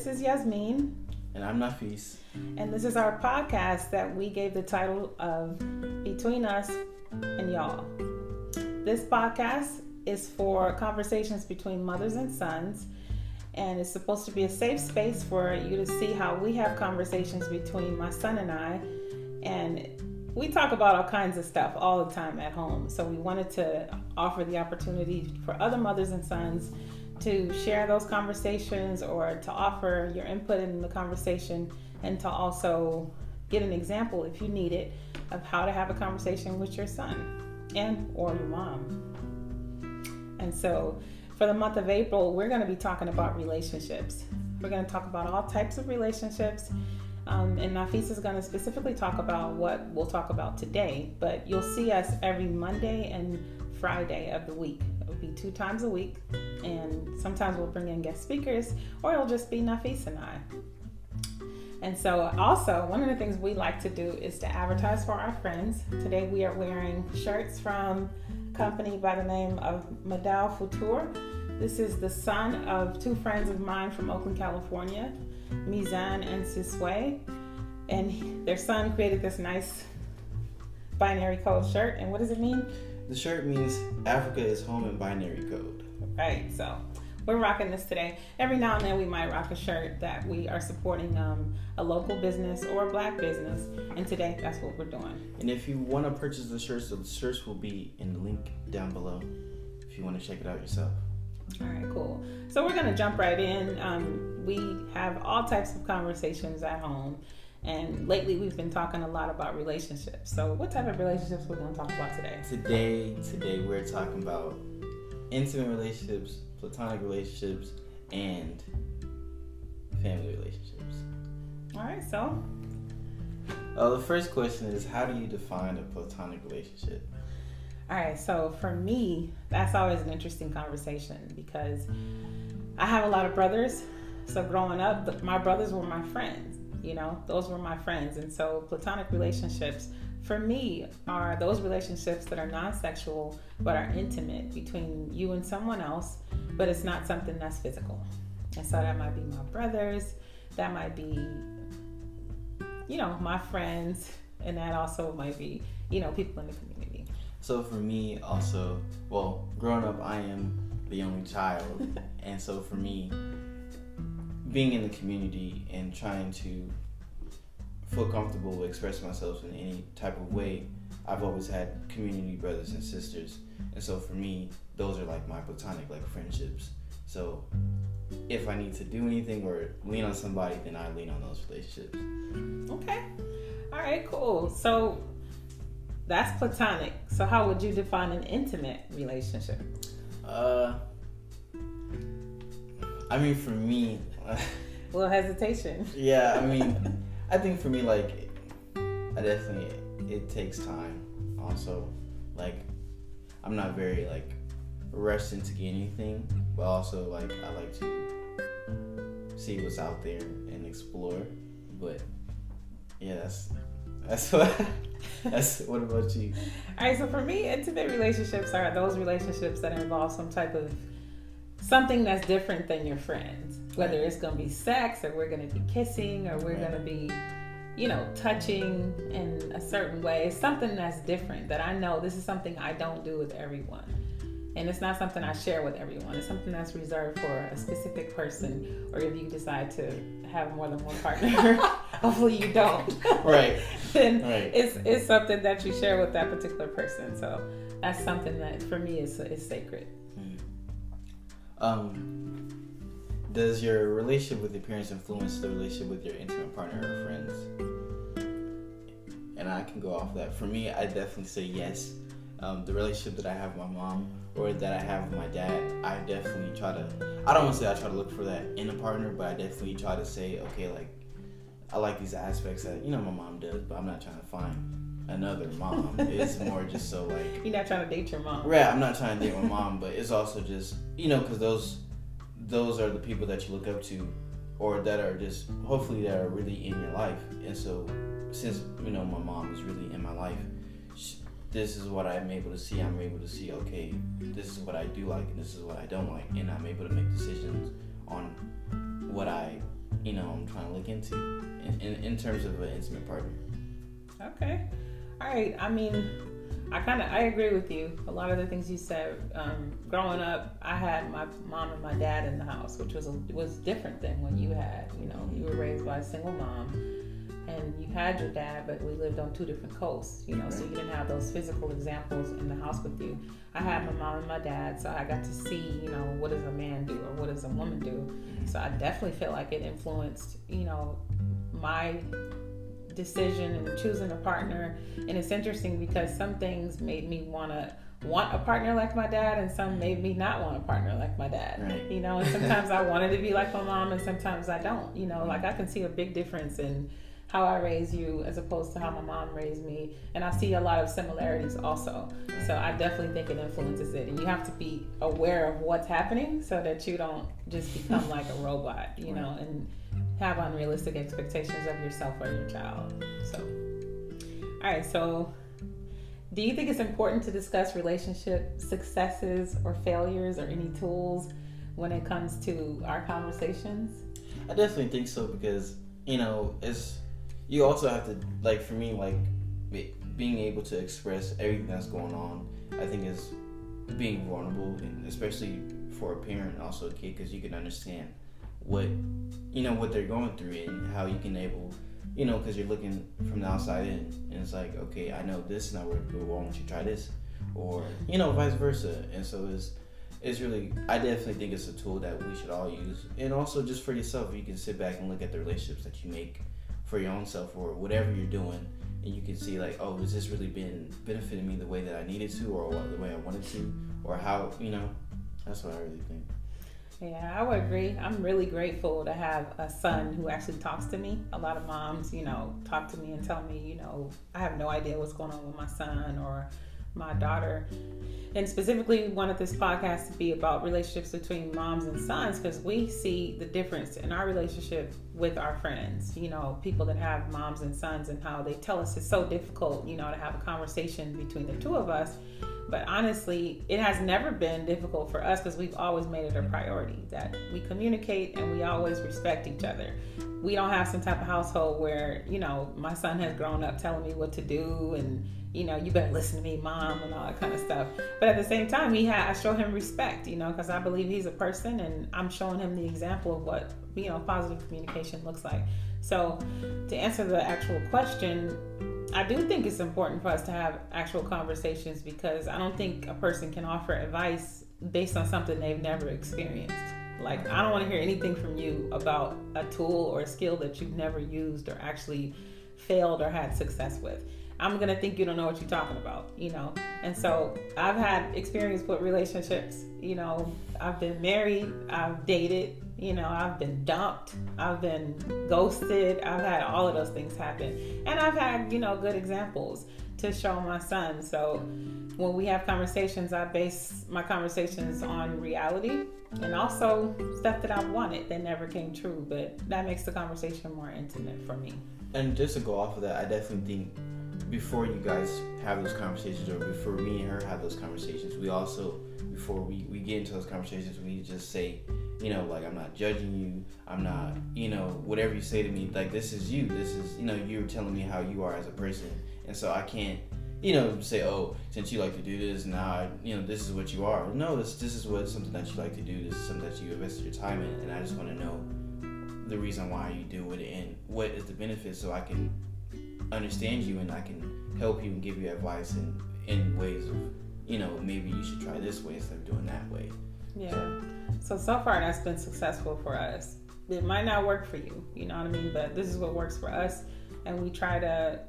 This is Yasmin. And I'm Nafis. And this is our podcast that we gave the title of Between Us and Y'all. This podcast is for conversations between mothers and sons, and it's supposed to be a safe space for you to see how we have conversations between my son and I. And we talk about all kinds of stuff all the time at home. So we wanted to offer the opportunity for other mothers and sons to share those conversations or to offer your input in the conversation and to also get an example if you need it of how to have a conversation with your son and or your mom. And so for the month of April, we're going to be talking about relationships. We're going to talk about all types of relationships. Um, and Nafis is going to specifically talk about what we'll talk about today, but you'll see us every Monday and Friday of the week It'll be two times a week, and sometimes we'll bring in guest speakers, or it'll just be Nafis and I. And so, also, one of the things we like to do is to advertise for our friends. Today, we are wearing shirts from a company by the name of Medal Futur. This is the son of two friends of mine from Oakland, California, Mizan and Sisway. And their son created this nice binary code shirt. And what does it mean? The shirt means Africa is home in binary code. Right. So we're rocking this today. Every now and then we might rock a shirt that we are supporting um, a local business or a black business. And today that's what we're doing. And if you want to purchase the shirts, the shirts will be in the link down below if you want to check it out yourself. All right, cool. So we're going to jump right in. Um, we have all types of conversations at home. And lately, we've been talking a lot about relationships. So, what type of relationships we're going to talk about today? Today, today we're talking about intimate relationships, platonic relationships, and family relationships. All right. So, uh, the first question is, how do you define a platonic relationship? All right. So, for me, that's always an interesting conversation because I have a lot of brothers. So, growing up, my brothers were my friends you know those were my friends. And so platonic relationships for me are those relationships that are non-sexual but are intimate between you and someone else but it's not something that's physical. And so that might be my brothers that might be you know my friends and that also might be you know people in the community. So for me also well growing up i am the only child. And so for me being in the community and trying to feel comfortable expressing myself in any type of way, I've always had community brothers and sisters. And so for me, those are like my platonic like friendships. So if I need to do anything or lean on somebody, then I lean on those relationships. Okay. All right, cool. So that's platonic. So how would you define an intimate relationship? Uh I mean for me, a little hesitation. Yeah, I mean, I think for me, like, I definitely it takes time. Also, like, I'm not very like rushed into getting anything, but also like I like to see what's out there and explore. But yeah, that's that's what that's what about you? All right, so for me, intimate relationships are those relationships that involve some type of something that's different than your friends. Whether it's going to be sex, or we're going to be kissing, or we're going to be, you know, touching in a certain way. It's something that's different that I know this is something I don't do with everyone. And it's not something I share with everyone. It's something that's reserved for a specific person, or if you decide to have more than one partner, hopefully you don't. Right. then right. it's it's something that you share with that particular person. So that's something that for me is is sacred. Um, does your relationship with your parents influence the relationship with your intimate partner or friends? And I can go off that. For me, I definitely say yes. Um, the relationship that I have with my mom or that I have with my dad, I definitely try to. I don't want to say I try to look for that in a partner, but I definitely try to say, okay, like I like these aspects that you know my mom does, but I'm not trying to find another mom. it's more just so like you're not trying to date your mom. Right, I'm not trying to date my mom, but it's also just you know because those those are the people that you look up to, or that are just hopefully that are really in your life. And so since you know my mom is really in my life, she, this is what I'm able to see. I'm able to see okay, this is what I do like and this is what I don't like, and I'm able to make decisions on what I you know I'm trying to look into in, in, in terms of an intimate partner. Okay, all right. I mean, I kind of I agree with you. A lot of the things you said. Um, growing up, I had my mom and my dad in the house, which was a, was different than when you had. You know, you were raised by a single mom, and you had your dad, but we lived on two different coasts. You know, so you didn't have those physical examples in the house with you. I had my mom and my dad, so I got to see, you know, what does a man do or what does a woman do. So I definitely feel like it influenced, you know, my decision and choosing a partner. And it's interesting because some things made me want to want a partner like my dad, and some made me not want a partner like my dad. Right. You know, and sometimes I wanted to be like my mom, and sometimes I don't. You know, like I can see a big difference in how I raise you as opposed to how my mom raised me. And I see a lot of similarities also. So I definitely think it influences it. And you have to be aware of what's happening so that you don't just become like a robot, you know, and have unrealistic expectations of yourself or your child. So, all right. So, do you think it's important to discuss relationship successes or failures or any tools when it comes to our conversations? I definitely think so because you know it's you also have to like for me like being able to express everything that's going on. I think is being vulnerable, and especially for a parent, also a kid, because you can understand what you know what they're going through and how you can able you know because you're looking from the outside in and it's like okay i know this is not work but why don't you try this or you know vice versa. And so it's it's really i definitely think it's a tool that we should all use. And also just for yourself you can sit back and look at the relationships that you make for your own self or whatever you're doing and you can see like oh has this really been benefiting me the way that i needed to or the way i wanted to or how you know? That's what i really think yeah, I would agree. I'm really grateful to have a son who actually talks to me. A lot of moms, you know, talk to me and tell me, you know, I have no idea what's going on with my son or my daughter. And specifically wanted this podcast to be about relationships between moms and sons because we see the difference in our relationship with our friends, you know, people that have moms and sons and how they tell us it's so difficult, you know, to have a conversation between the two of us but honestly, it has never been difficult for us because we've always made it a priority that we communicate and we always respect each other. We don't have some type of household where, you know, my son has grown up telling me what to do and, you know, you better listen to me, mom, and all that kind of stuff. But at the same time, he had, I show him respect, you know, because I believe he's a person and I'm showing him the example of what, you know, positive communication looks like. So to answer the actual question, I do think it's important for us to have actual conversations because I don't think a person can offer advice based on something they've never experienced. Like, I don't want to hear anything from you about a tool or a skill that you've never used or actually failed or had success with. I'm gonna think you don't know what you're talking about, you know. And so I've had experience with relationships. You know, I've been married, I've dated, you know, I've been dumped, I've been ghosted, I've had all of those things happen. And I've had, you know, good examples to show my son. So when we have conversations, I base my conversations on reality and also stuff that I wanted that never came true. But that makes the conversation more intimate for me. And just to go off of that, I definitely think before you guys have those conversations or before me and her have those conversations, we also before we, we get into those conversations, we just say, you know, like I'm not judging you. I'm not, you know, whatever you say to me, like this is you. This is, you know, you're telling me how you are as a person, and so I can't, you know, say, oh, since you like to do this, now, you know, this is what you are. No, this this is what something that you like to do. This is something that you invested your time in, and I just want to know the reason why you do it and what is the benefit, so I can understand you and I can help you and give you advice in in ways of you know maybe you should try this way instead of doing that way. Yeah. So so far that's been successful for us. It might not work for you, you know what I mean, but this is what works for us and we try to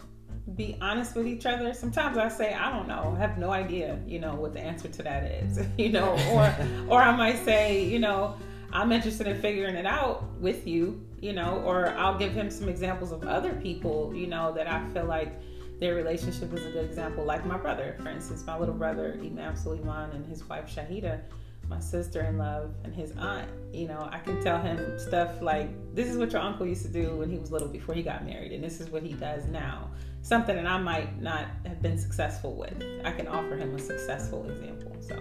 be honest with each other. Sometimes I say, I don't know, I have no idea, you know, what the answer to that is, you know, or or I might say, you know, I'm interested in figuring it out with you, you know, or I'll give him some examples of other people, you know, that I feel like their relationship is a good example. Like my brother, for instance, my little brother, Imam Suleiman, and his wife Shahida, my sister in love, and his aunt. You know, I can tell him stuff like, this is what your uncle used to do when he was little before he got married, and this is what he does now. Something that I might not have been successful with. I can offer him a successful example. So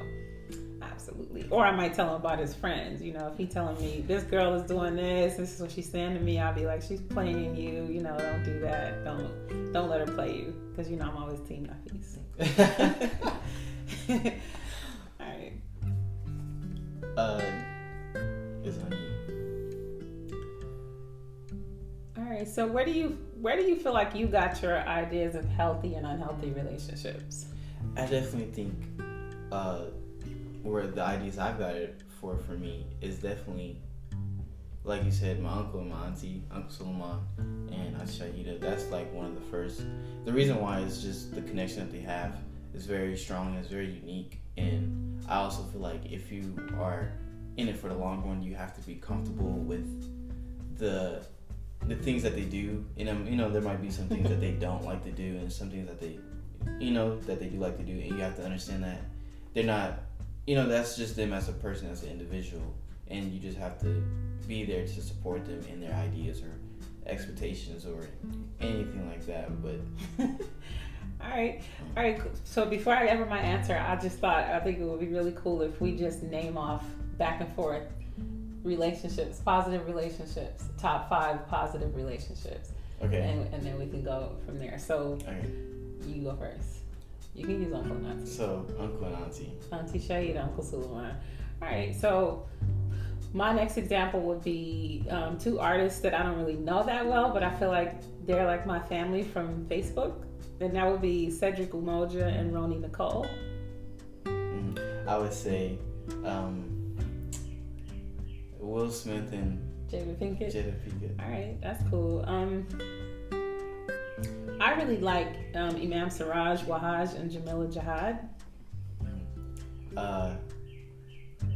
absolutely. Or I might tell him about his friends. You know, if he telling me this girl is doing this, this is what she's saying to me, I'll be like, she's playing you. You know, don't do that. Don't don't let her play you because you know I'm always team Nafis. All right. Uh, it's on you. All right. So where do you where do you feel like you got your ideas of healthy and unhealthy relationships? I definitely think uh, where the ideas I've got it for for me is definitely like you said, my uncle and my auntie, Uncle Suleiman and Auntie Shahida, that's like one of the first. The reason why is just the connection that they have is very strong, it's very unique, and I also feel like if you are in it for the long run, you have to be comfortable with the the things that they do. And um, you know, there might be some things that they don't like to do, and some things that they, you know, that they do like to do, and you have to understand that they're not, you know, that's just them as a person, as an individual, and you just have to be there to support them in their ideas or expectations or anything like that. But all right, all right. So before I ever my answer, I just thought I think it would be really cool if we just name off back and forth relationships, positive relationships, top five positive relationships. Okay. And, and then we can go from there. So okay. you go first. You can use uncle and auntie. So uncle and auntie. Auntie Shahid, Uncle Suleiman. All right. So my next example would be um, two artists that I don't really know that well, but I feel like they're like my family from Facebook. And that would be Cedric Umoja and Roni Nicole. Mm, I would say um, Will Smith and Jada Pinkett. Jada Pinkett. All right, that's cool. Um, I really like um, Imam Siraj Wahhaj and Jamila Jihad. Uh,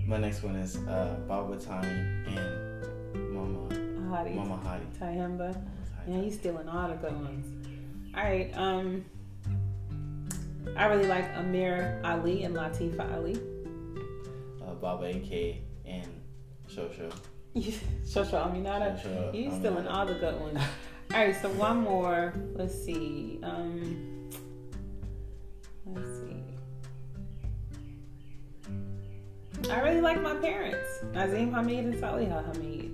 my next one is uh, Baba Tani and Mama Hadi. Mama Hadi. Tyehimba. Yeah, he's stealing all the good ones. All right. Um, I really like Amir Ali and Latifa Ali. Uh, Baba AK and Shosho. Shosho Aminata. Shosho He's Aminata. stealing all the good ones. All right, so one more. Let's see. Um, let's see. I really like my parents, Nazim Hamid and Saliha Hamid.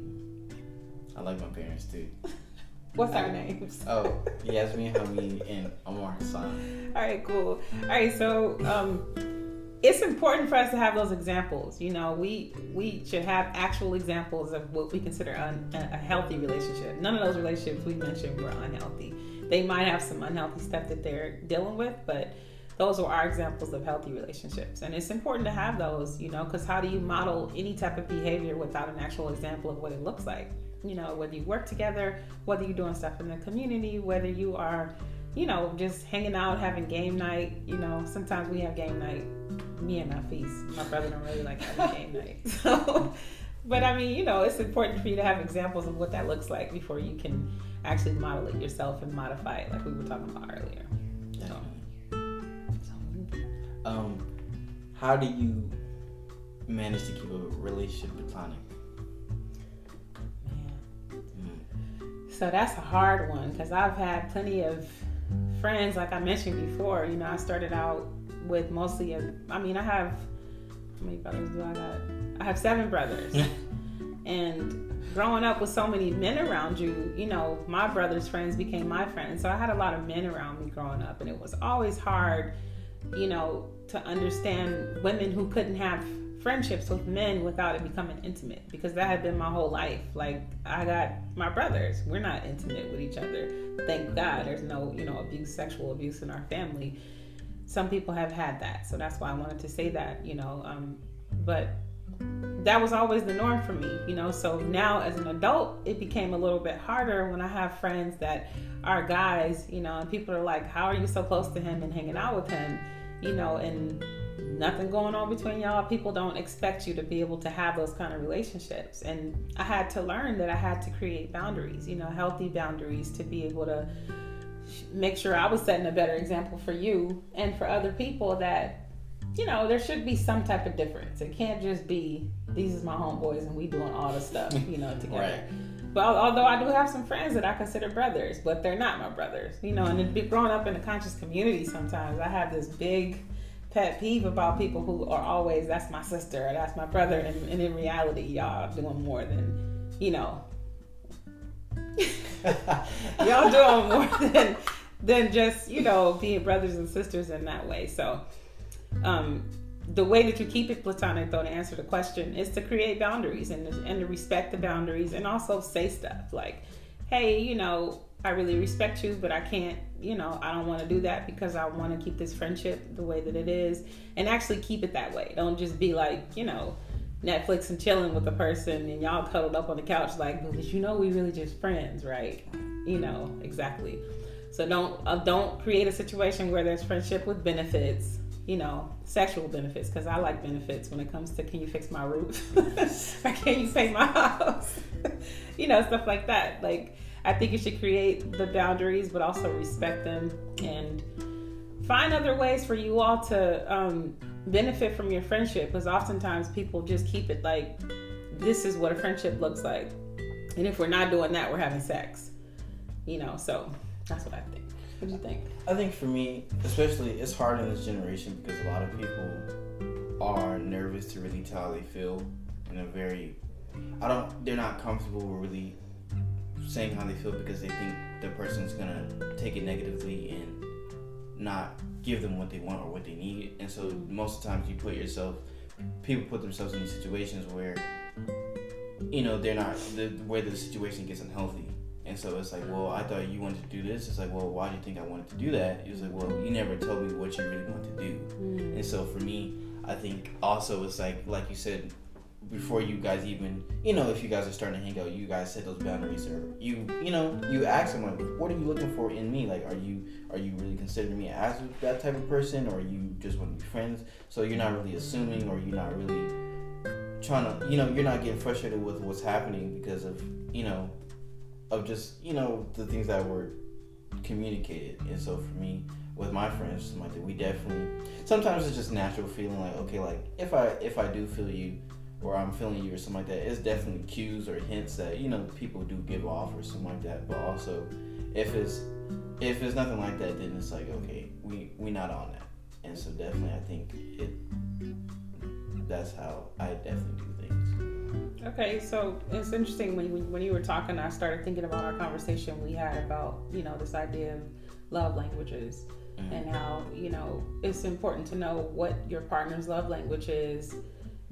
I like my parents too. What's our names? Oh, Yasmin Hamid and Omar Hassan. All right, cool. All right, so um, it's important for us to have those examples. You know, we we should have actual examples of what we consider un, a healthy relationship. None of those relationships we mentioned were unhealthy. They might have some unhealthy stuff that they're dealing with, but those are our examples of healthy relationships. And it's important to have those, you know, because how do you model any type of behavior without an actual example of what it looks like? You know, whether you work together, whether you're doing stuff in the community, whether you are you know, just hanging out, having game night. You know, sometimes we have game night. Me and Nafis. My brother don't really like having game night. So, but I mean, you know, it's important for you to have examples of what that looks like before you can actually model it yourself and modify it, like we were talking about earlier. So, so Um, how do you manage to keep a relationship platonic? man. Mm. So that's a hard one because I've had plenty of friends, like I mentioned before. You know, I started out with mostly, a, I mean, I have, how many brothers do I got? I have seven brothers. and growing up with so many men around you, you know, my brother's friends became my friends. So I had a lot of men around me growing up, and it was always hard, you know, to understand women who couldn't have friendships with men without it becoming intimate because that had been my whole life. Like I got my brothers, we're not intimate with each other. Thank God there's no, you know, abuse, sexual abuse in our family. Some people have had that. So that's why I wanted to say that, you know, um, but that was always the norm for me, you know. So now as an adult, it became a little bit harder when I have friends that are guys, you know, and people are like, How are you so close to him and hanging out with him? You know, and nothing going on between y'all. People don't expect you to be able to have those kind of relationships. And I had to learn that I had to create boundaries, you know, healthy boundaries to be able to make sure I was setting a better example for you and for other people that, you know, there should be some type of difference. It can't just be these is my homeboys and we doing all the stuff, you know, together. Right. But although I do have some friends that I consider brothers, but they're not my brothers, you know. And growing up in a conscious community, sometimes I have this big pet peeve about people who are always that's my sister or that's my brother, and, and in reality, y'all doing more than you know. y'all doing more than than just you know being brothers and sisters in that way. So, um, the way that you keep it platonic, though, to answer the question, is to create boundaries and and to respect the boundaries, and also say stuff like, "Hey, you know, I really respect you, but I can't, you know, I don't want to do that because I want to keep this friendship the way that it is, and actually keep it that way. Don't just be like, you know." Netflix and chilling with a person and y'all cuddled up on the couch like, but you know we really just friends, right? You know, exactly. So don't uh, don't create a situation where there's friendship with benefits, you know, sexual benefits. Because I like benefits when it comes to can you fix my roof or can you pay my house, you know, stuff like that. Like I think you should create the boundaries, but also respect them and find other ways for you all to um, benefit from your friendship. Because oftentimes people just keep it like this is what a friendship looks like, and if we're not doing that, we're having sex, you know. So that's what I think. What do you think? I think for me, especially, it's hard in this generation because a lot of people are nervous to really tell how they feel in a very. I don't. They're not comfortable really saying how they feel because they think the person's gonna take it negatively and not give them what they want or what they need. And so most of the times you put yourself, people put themselves in these situations where, you know, they're not the where the situation gets unhealthy. And so it's like, well, I thought you wanted to do this. It's like, well, why do you think I wanted to do that? He was like, well, you never told me what you really want to do. Mm. And so for me, I think also it's like, like you said, before you guys even, you know, if you guys are starting to hang out, you guys set those boundaries, or you, you know, you ask someone, what are you looking for in me? Like, are you, are you really considering me as that type of person, or you just want to be friends? So you're not really assuming, or you're not really trying to, you know, you're not getting frustrated with what's happening because of, you know, of just you know the things that were communicated. And so for me, with my friends, like we definitely sometimes it's just natural feeling like okay, like if I if I do feel you or I'm feeling you or something like that, it's definitely cues or hints that you know people do give off or something like that. But also, if it's if it's nothing like that, then it's like okay, we we not on that. And so definitely, I think it that's how I definitely do things. Okay, so it's interesting when when you were talking, I started thinking about our conversation we had about you know this idea of love languages mm-hmm. and how you know it's important to know what your partner's love language is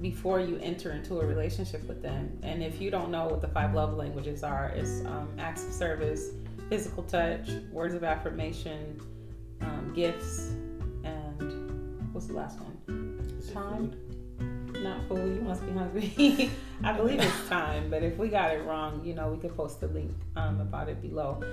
before you enter into a relationship with them. And if you don't know what the five love languages are, it's um, acts of service, physical touch, words of affirmation, um, gifts, and what's the last one? Time not food. You must be hungry. I believe it's time, but if we got it wrong, you know, we could post a link um, about it below.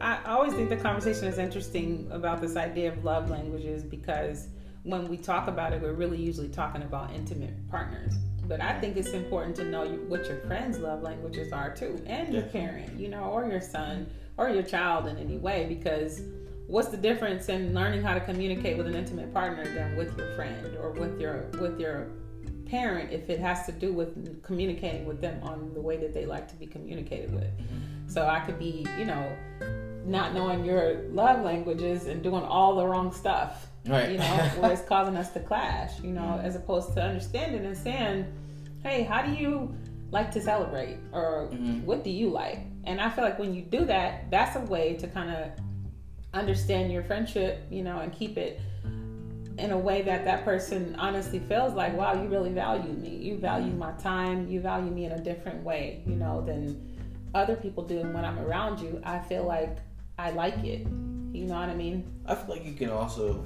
I always think the conversation is interesting about this idea of love languages because when we talk about it, we're really usually talking about intimate partners. But I think it's important to know what your friends' love languages are too, and your parent, you know, or your son or your child in any way, because what's the difference in learning how to communicate with an intimate partner than with your friend or with your with your parent if it has to do with communicating with them on the way that they like to be communicated with. Mm-hmm. So I could be, you know, not knowing your love languages and doing all the wrong stuff. Right. You know, where it's causing us to clash, you know, mm-hmm. as opposed to understanding and saying, hey, how do you like to celebrate? Or mm-hmm. what do you like? And I feel like when you do that, that's a way to kind of understand your friendship, you know, and keep it in a way that that person honestly feels like, wow, you really value me. You value my time. You value me in a different way, you know, than other people do. And when I'm around you, I feel like I like it. You know what I mean? I feel like you can also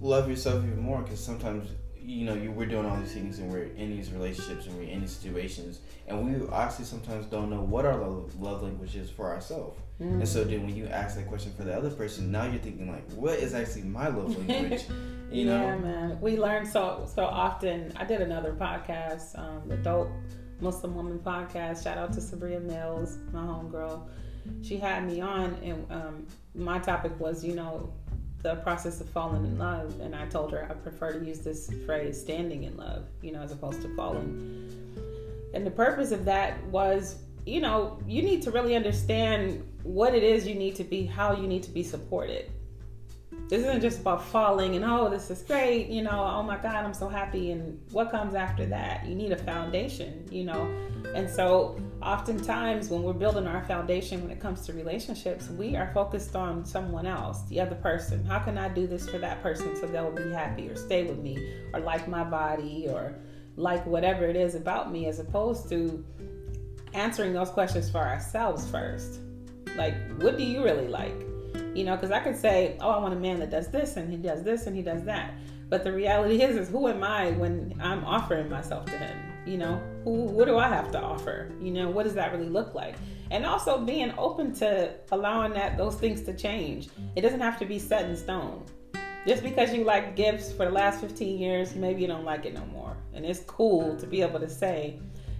love yourself even more because sometimes you know you we're doing all these things and we're in these relationships and we're in these situations and we actually sometimes don't know what our love, love language is for ourselves mm. and so then when you ask that question for the other person now you're thinking like what is actually my love language? You know? Yeah man. We learn so so often. I did another podcast um, the dope muslim woman podcast. Shout out to sabria mills my homegirl. She had me on and um, my topic was you know the process of falling in love and i told her i prefer to use this phrase standing in love you know as opposed to falling. And the purpose of that was you know you need to really understand what it is you need to be how you need to be supported this isn't just about falling and oh this is great you know oh my god i'm so happy and what comes after that? You need a foundation you know? And so oftentimes when we're building our foundation when it comes to relationships we are focused on someone else the other person. How can i do this for that person so they'll be happy or stay with me or like my body or like whatever it is about me as opposed to answering those questions for ourselves first? Like what do you really like you know, because I could say, oh, I want a man that does this and he does this and he does that. But the reality is, is who am I when I'm offering myself to him? You know, who, what do I have to offer? You know, what does that really look like? And also being open to allowing that those things to change. It doesn't have to be set in stone. Just because you like gifts for the last 15 years, maybe you don't like it no more. And it's cool to be able to say,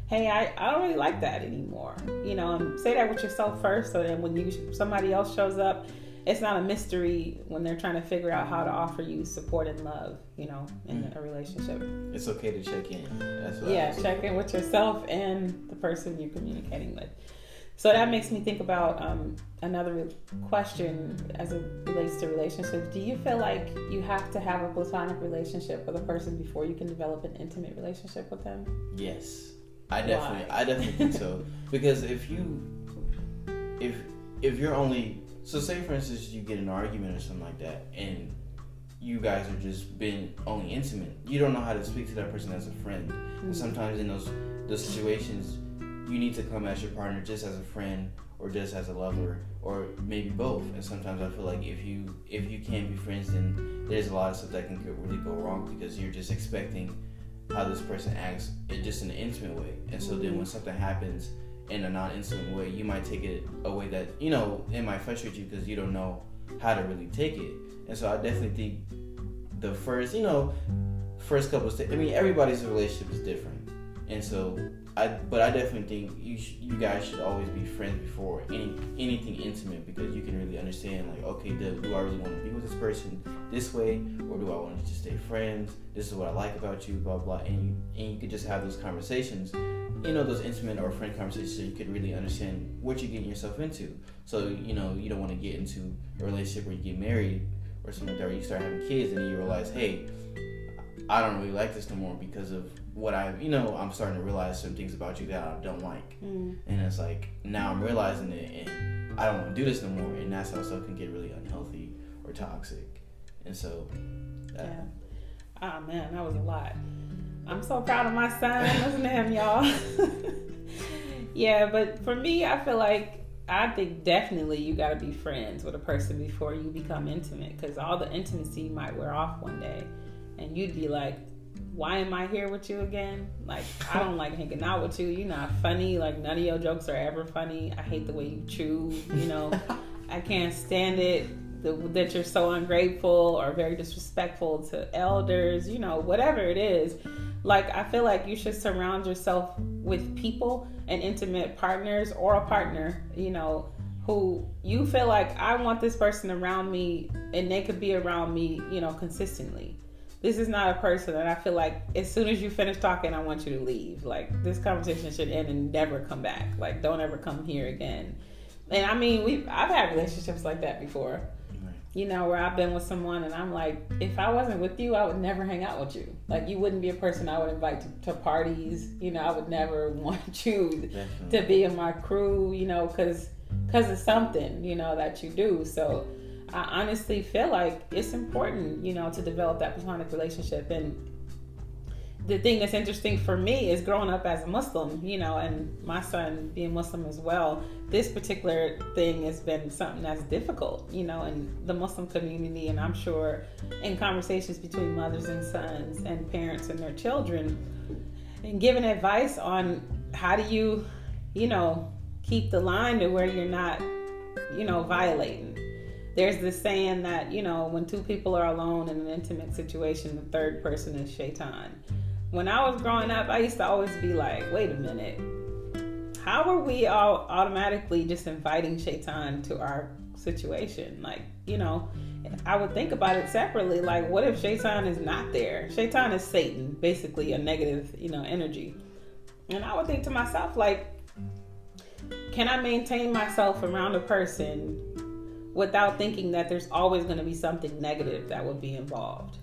hey, I, I don't really like that anymore. You know, and say that with yourself first so then when you somebody else shows up, it's not a mystery when they're trying to figure out how to offer you support and love, you know, in mm. a relationship. It's okay to check in. That's what yeah, check in with yourself and the person you're communicating with. So that makes me think about um, another question as it relates to relationships. Do you feel like you have to have a platonic relationship with a person before you can develop an intimate relationship with them? Yes, I definitely, Why? I definitely think so. Because if you, if if you're only so say for instance you get an argument or something like that, and you guys are just being only intimate. You don't know how to speak to that person as a friend. Mm-hmm. And sometimes in those those situations, you need to come as your partner just as a friend or just as a lover or maybe both. And sometimes I feel like if you if you can't be friends, then there's a lot of stuff that can really go wrong because you're just expecting how this person acts in just an intimate way. And so then when something happens in a non-intimate way, you might take it a way that you know it might frustrate you because you don't know how to really take it. And so I definitely think the first, you know, first couple of I mean, everybody's relationship is different, and so I. But I definitely think you sh- you guys should always be friends before any anything intimate because you can really understand like, okay, do, do I really want to be with this person this way, or do I want to just stay friends? This is what I like about you, blah blah, and you and you could just have those conversations you know those intimate or friend conversations so you could really understand what you're getting yourself into so you know you don't want to get into a relationship where you get married or something like that where you start having kids and you realize hey i don't really like this no more because of what i you know i'm starting to realize some things about you that i don't like mm. and it's like now i'm realizing it and i don't want to do this no more and that's how stuff can get really unhealthy or toxic and so that, yeah oh man that was a lot I'm so proud of my son. Listen to him, y'all. yeah, but for me, I feel like I think definitely you got to be friends with a person before you become intimate because all the intimacy might wear off one day and you'd be like, why am I here with you again? Like, I don't like hanging out with you. You're not funny. Like, none of your jokes are ever funny. I hate the way you chew. You know, I can't stand it the, that you're so ungrateful or very disrespectful to elders. You know, whatever it is like I feel like you should surround yourself with people and intimate partners or a partner, you know, who you feel like I want this person around me and they could be around me, you know, consistently. This is not a person that I feel like as soon as you finish talking, I want you to leave. Like this conversation should end and never come back. Like don't ever come here again. And I mean, we I've had relationships like that before you know, where I've been with someone and I'm like, if I wasn't with you, I would never hang out with you. Like, you wouldn't be a person I would invite to, to parties. You know, I would never want you Definitely. to be in my crew, you know, because because of something, you know, that you do. So I honestly feel like it's important, you know, to develop that platonic relationship. And the thing that's interesting for me is growing up as a Muslim, you know, and my son being Muslim as well. This particular thing has been something that's difficult, you know, in the Muslim community, and I'm sure in conversations between mothers and sons and parents and their children, and giving advice on how do you, you know, keep the line to where you're not, you know, violating there's this saying that you know when two people are alone in an intimate situation the third person is shaitan when I was growing up, I used to always be like, wait a minute, how are we all automatically just inviting Shaitan to our situation? Like, you know, I would think about it separately. Like, what if Shaitan is not there? Shaitan is Satan, basically a negative, you know, energy. And I would think to myself, like, can I maintain myself around a person without thinking that there's always going to be something negative that would be involved.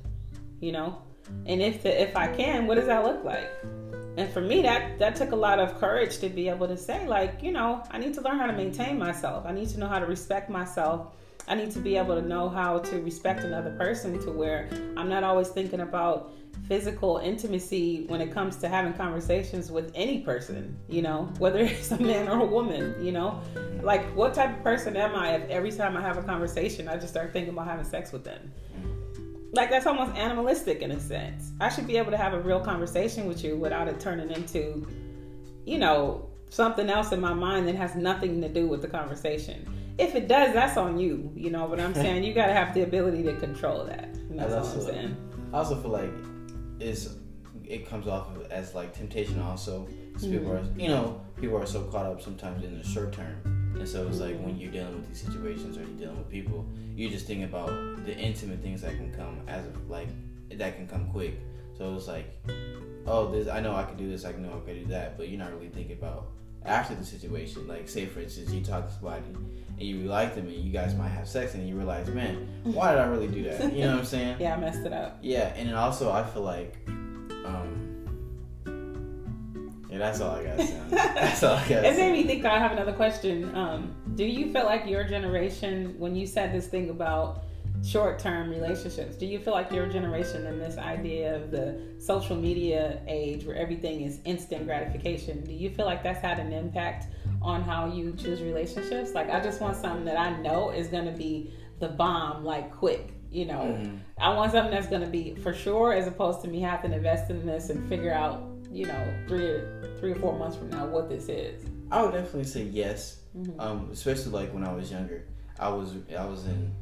You know? And if the, if I can, what does that look like? And for me, that that took a lot of courage to be able to say, like, you know, I need to learn how to maintain myself. I need to know how to respect myself. I need to be able to know how to respect another person to where I'm not always thinking about physical intimacy when it comes to having conversations with any person, you know, whether it's a man or a woman, you know. Like, what type of person am I if every time I have a conversation, I just start thinking about having sex with them? Like, that's almost animalistic in a sense. I should be able to have a real conversation with you without it turning into, you know, something else in my mind that has nothing to do with the conversation. If it does, that's on you, you know. But I'm saying you got to have the ability to control that. That's all I'm saying. I also feel like is it comes off of as like temptation also. Mm-hmm. People are, you know, people are so caught up sometimes in the short term, and so it's like when you're dealing with these situations or you're dealing with people, you just think about the intimate things that can come as of like that can come quick. So it's like, oh, this I know I can do this, I know I can do that, but you're not really thinking about after the situation. Like, say for instance, you talk to somebody and you like them and you guys might have sex and you realize, man, why did I really do that? You know what I'm saying? yeah, I messed it up. Yeah, and then also I feel like, um, yeah, that's all I got. that's all I got. It made me think. I have another question. Um, do you feel like your generation, when you said this thing about short-term relationships, do you feel like your generation and this idea of the social media age, where everything is instant gratification, do you feel like that's had an impact? On how you choose relationships. Like I just want something that I know is gonna be the bomb, like quick. You know, mm-hmm. I want something that's gonna be for sure, as opposed to me having to invest in this and figure out, you know, three or three or four months from now what this is. I would definitely say yes, mm-hmm. um, especially like when I was younger. I was I was in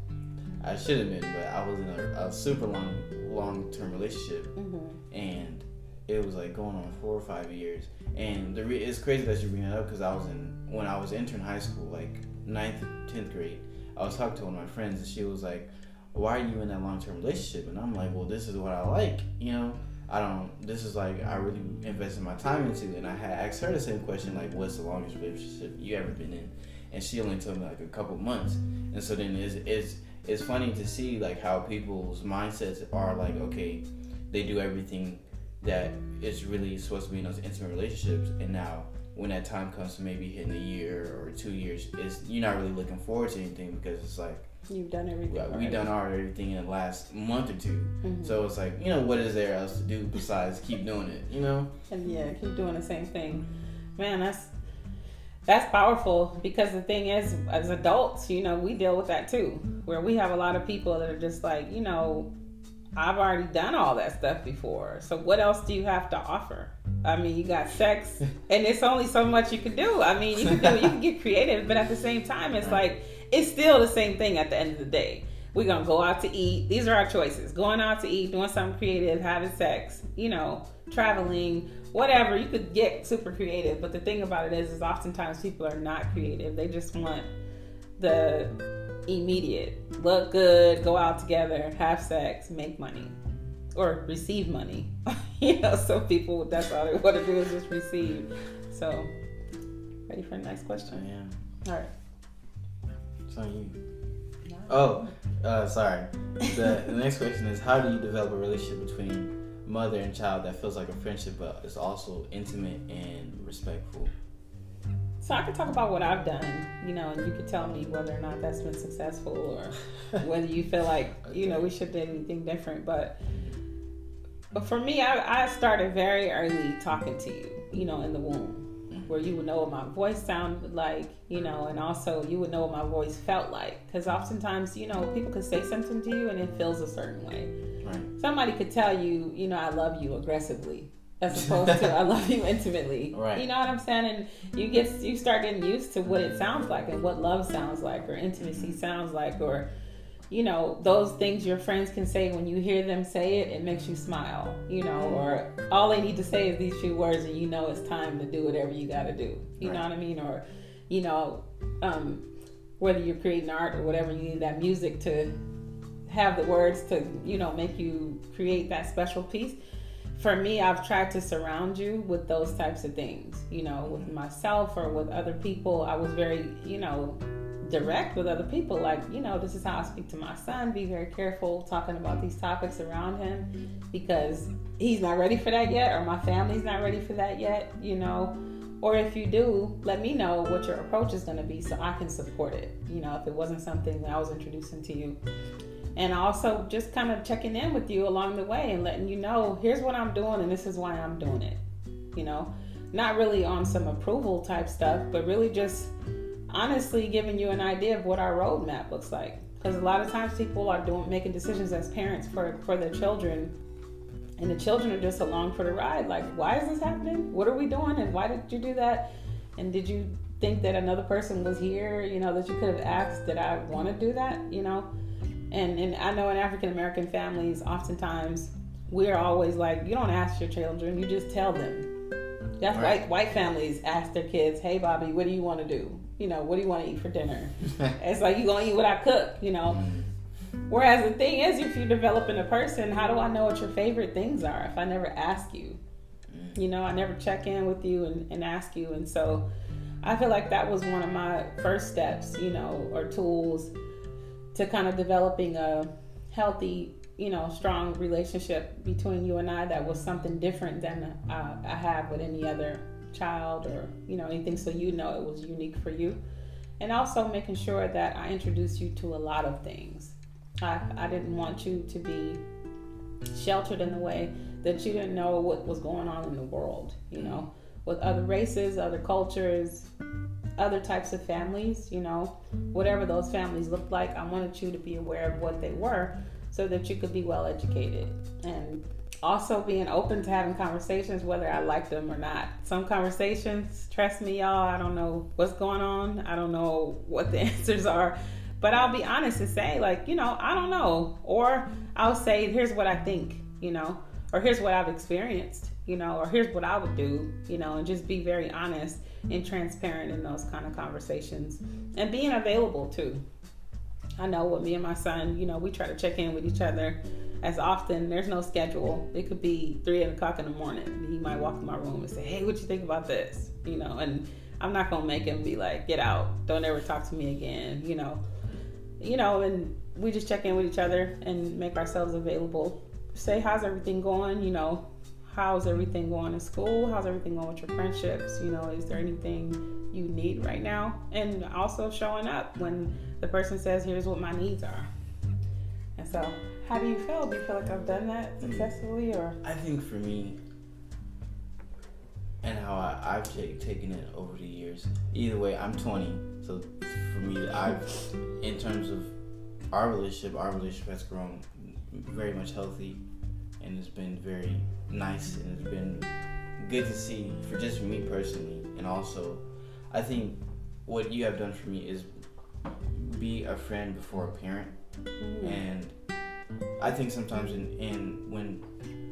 I should have been, but I was in a, a super long long term relationship, mm-hmm. and it was like going on four or five years. And the re- it's crazy that you bring that up because I was in when I was entering high school, like ninth, tenth grade. I was talking to one of my friends, and she was like, "Why are you in that long term relationship?" And I'm like, "Well, this is what I like, you know." I don't. This is like I really invested my time into, and I had asked her the same question, like, "What's the longest relationship you ever been in?" And she only told me like a couple months. And so then it's it's it's funny to see like how people's mindsets are like, okay, they do everything that it's really supposed to be in those intimate relationships, and now when that time comes to maybe hitting a year or two years, is you're not really looking forward to anything because it's like you've done everything. Yeah, we've done our everything in the last month or 2 mm-hmm. So it's like you know what is there else to do besides keep doing it, you know? And yeah, keep doing the same thing. Man, that's that's powerful because the thing is, as adults, you know, we deal with that too, where we have a lot of people that are just like, you know, I've already done all that stuff before. So what else do you have to offer? I mean, you got sex, and it's only so much you can do. I mean, you can do, you can get creative, but at the same time, it's like it's still the same thing at the end of the day. We're gonna go out to eat. These are our choices: going out to eat, doing something creative, having sex. You know, traveling, whatever. You could get super creative, but the thing about it is, is oftentimes people are not creative. They just want the immediate. Look good, go out together, have sex, make money, or receive money. you know, some people that's all they want to do is just receive. So, ready for the next question? Yeah. All right. It's on you. Oh, uh, sorry. The, the next question is: How do you develop a relationship between mother and child that feels like a friendship, but is also intimate and respectful? So I could talk about what I've done, you know, and you could tell me whether or not that's been successful or whether you feel like, okay. you know, we should do anything different. But but for me, I, I started very early talking to you, you know, in the womb, where you would know what my voice sounded like, you know, and also you would know what my voice felt like. Because oftentimes, you know, people could say something to you and it feels a certain way. Right. Somebody could tell you, you know, I love you aggressively as opposed to I love you intimately. Right. You know what I'm saying? And you get you start getting used to what it sounds like and what love sounds like or intimacy sounds like or you know, those things your friends can say when you hear them say it, it makes you smile, you know, or all they need to say is these few words and you know it's time to do whatever you got to do. You right. know what I mean? Or, you know, um, whether you're creating art or whatever, you need that music to have the words to, you know, make you create that special piece for me, I've tried to surround you with those types of things, you know, with myself or with other people. I was very, you know, direct with other people. Like, you know, this is how I speak to my son. Be very careful talking about these topics around him because he's not ready for that yet, or my family's not ready for that yet, you know. Or if you do, let me know what your approach is going to be so I can support it. You know, if it wasn't something that I was introducing to you. And also just kind of checking in with you along the way and letting you know here's what I'm doing and this is why I'm doing it. You know, not really on some approval type stuff, but really just honestly giving you an idea of what our roadmap looks like. Because a lot of times people are doing making decisions as parents for for their children, and the children are just along for the ride. Like, why is this happening? What are we doing? And why did you do that? And did you think that another person was here? You know that you could have asked, did I want to do that? You know, and and I know in African American families, oftentimes we're always like, you don't ask your children, you just tell them. That's right. white white families ask their kids, "Hey, Bobby, what do you want to do? you know, what do you want to eat for dinner? it's like you gonna eat what I cook, you know. Mm. Whereas the thing is, if you're developing a person, how do I know what your favorite things are if I never ask you? Mm. You know, I never check in with you and, and ask you. And so I feel like that was one of my first steps, you know, or tools to kind of developing a healthy, you know, strong relationship between you and I that was something different than uh, I have with any other child or you know anything. So you know it was unique for you. And also making sure that i introduced you to a lot of things. I, I didn't want you to be sheltered in the way that you didn't know what was going on in the world you know with other races other cultures other types of families you know whatever those families looked like i wanted you to be aware of what they were so that you could be well educated and also being open to having conversations, whether I like them or not. Some conversations, trust me, y'all, I don't know what's going on. I don't know what the answers are. But I'll be honest and say, like, you know, I don't know. Or I'll say, here's what I think, you know, or here's what I've experienced, you know, or here's what I would do, you know, and just be very honest and transparent in those kind of conversations and being available too. I know with me and my son, you know, we try to check in with each other as often. There's no schedule. It could be three o'clock in the morning. He might walk in my room and say, "Hey, what you think about this?" You know, and I'm not gonna make him be like, "Get out! Don't ever talk to me again." You know, you know, and we just check in with each other and make ourselves available. Say, "How's everything going?" You know, how's everything going in school? How's everything going with your friendships? You know, is there anything you need right now? And also showing up when the person says, "Here's what my needs are." And so how do you feel? Do you feel like I've done that mm. successfully, or? I think for me, and how I, have taken it over the years. Either way, I'm 20, so for me, I've, in terms of our relationship, our relationship has grown very much healthy, and it's been very nice, and it's been good to see for just me personally, and also, I think what you have done for me is be a friend before a parent, mm-hmm. and I think sometimes in, in when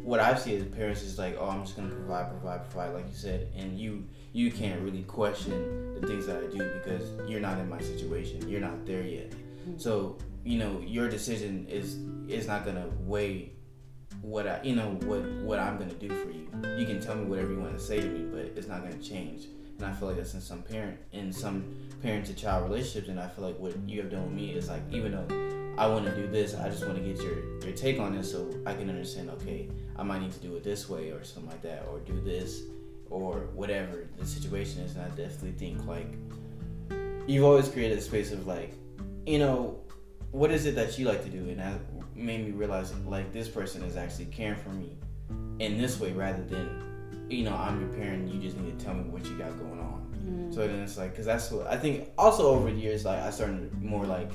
what I see as parents is like, oh, I'm just gonna provide, provide, provide, like you said, and you you can't really question the things that I do because you're not in my situation, you're not there yet. Mm-hmm. So you know your decision is is not gonna weigh what I you know what what I'm gonna do for you. You can tell me whatever you want to say to me, but it's not gonna change. And I feel like that's in some parent in some parent to child relationships, and I feel like what you have done with me is like even though I want to do this. I just want to get your your take on it so I can understand. Okay, I might need to do it this way or something like that, or do this, or whatever the situation is. And I definitely think like you've always created a space of like, you know, what is it that you like to do, and made me realize like this person is actually caring for me in this way rather than, you know, I'm your parent. You just need to tell me what you got going on. Mm-hmm. So then it's like, because that's what I think. Also over the years, like I started more like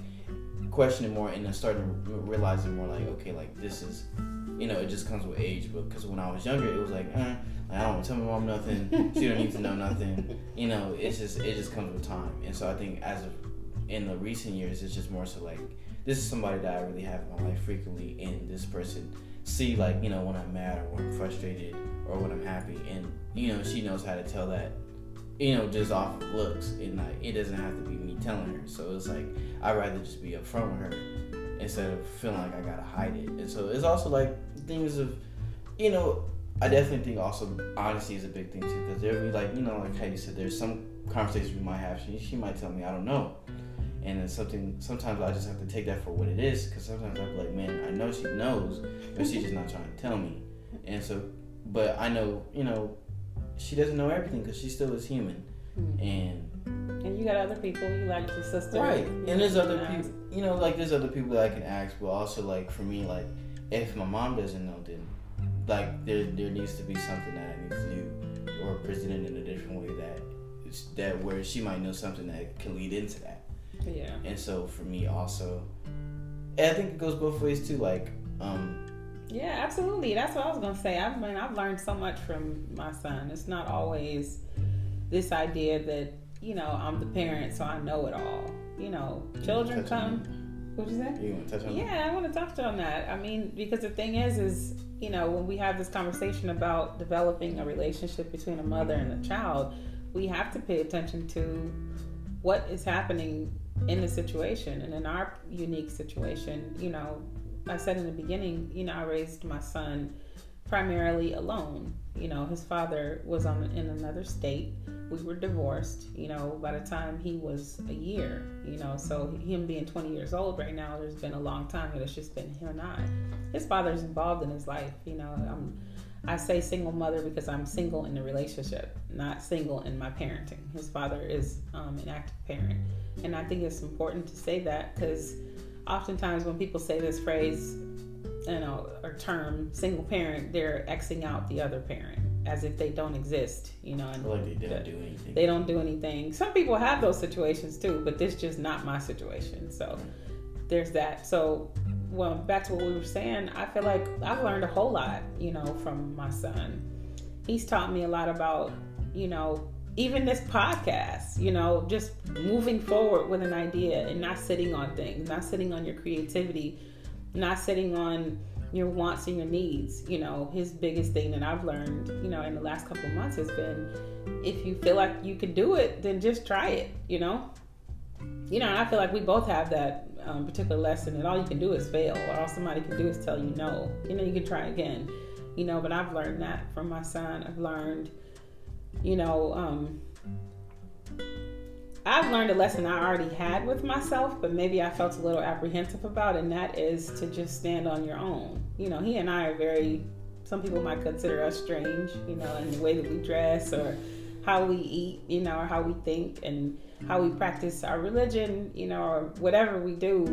questioning more and then starting realizing more like okay like this is you know it just comes with age but because when i was younger it was like, eh, like i don't want to tell my mom nothing she don't need to know nothing you know it's just it just comes with time and so i think as of in the recent years it's just more so like this is somebody that i really have in my life frequently and this person see like you know when i'm mad or when i'm frustrated or when i'm happy and you know she knows how to tell that you know, just off of looks, and like it doesn't have to be me telling her. So it's like I'd rather just be upfront with her instead of feeling like I gotta hide it. And so it's also like things of, you know, I definitely think also honesty is a big thing too, because there'll be like you know, like how you said, there's some conversations we might have. She, she might tell me I don't know, and it's something. Sometimes I just have to take that for what it is, because sometimes I'm like, man, I know she knows, but she's just not trying to tell me. And so, but I know, you know, she doesn't know everything because she still is human, Mm. and And you got other people, you like your sister. right. And there's other people, you know, like there's other people that I can ask, but also like for me, like if my mom doesn't know, then like there there needs to be something that I need to do or present it in a different way that that where she might know something that can lead into that. Yeah. And so for me also, and I think it goes both ways too. Like, um, Yeah, absolutely. That's what I was gonna say. I mean, I've learned so much from my son. It's not always this idea that you know I'm the parent, so I know it all. You know, children on come. What'd you say? You want to touch on that? Yeah, I want to touch on that. I mean, because the thing is, is you know, when we have this conversation about developing a relationship between a mother and a child, we have to pay attention to what is happening in the situation. And in our unique situation, you know, I said in the beginning, you know, I raised my son primarily alone. You know, his father was on in another state. We were divorced. You know, by the time he was a year. You know, so him being 20 years old right now, there's been a long time that it's just been him and I. His father's involved in his life. You know, I'm. I say single mother because I'm single in the relationship, not single in my parenting. His father is um, an active parent, and I think it's important to say that because oftentimes when people say this phrase, you know, or term single parent, they're Xing out the other parent as if they don't exist, you know, and Like they didn't do anything. they don't do anything. Some people have those situations too, but this just not my situation. So there's that. So well, back to what we were saying, I feel like I've learned a whole lot, you know, from my son. He's taught me a lot about, you know, even this podcast, you know, just moving forward with an idea and not sitting on things, not sitting on your creativity, not sitting on your wants and your needs. You know, his biggest thing that I've learned, you know, in the last couple months has been if you feel like you can do it, then just try it, you know? You know, and I feel like we both have that um, particular lesson and all you can do is fail, or all somebody can do is tell you no. You know, you can try again, you know, but I've learned that from my son. I've learned, you know, um, I've learned a lesson I already had with myself, but maybe I felt a little apprehensive about, and that is to just stand on your own. You know, he and I are very, some people might consider us strange, you know, in the way that we dress or how we eat, you know, or how we think and how we practice our religion, you know, or whatever we do.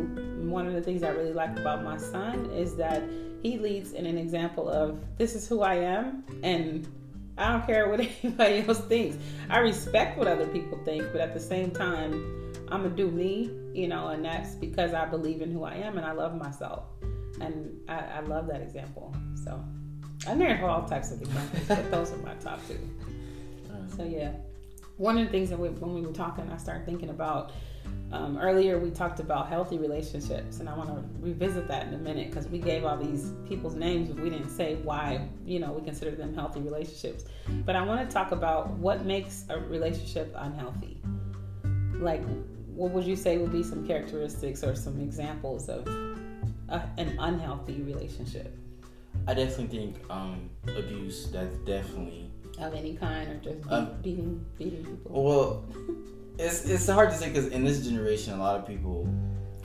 One of the things I really like about my son is that he leads in an example of this is who I am and I don't care what anybody else thinks. I respect what other people think, but at the same time, I'm gonna do me, you know, and that's because I believe in who I am and I love myself. And I, I love that example. So I'm there for all types of examples, but those are my top two. So yeah, one of the things that we, when we were talking, I started thinking about um, earlier. We talked about healthy relationships, and I want to revisit that in a minute because we gave all these people's names, but we didn't say why you know we consider them healthy relationships. But I want to talk about what makes a relationship unhealthy. Like, what would you say would be some characteristics or some examples of a, an unhealthy relationship I definitely think um, abuse. That's definitely of any kind, or just be- Um, beating beating people? well. It's it's hard to say because in this generation, a lot of people.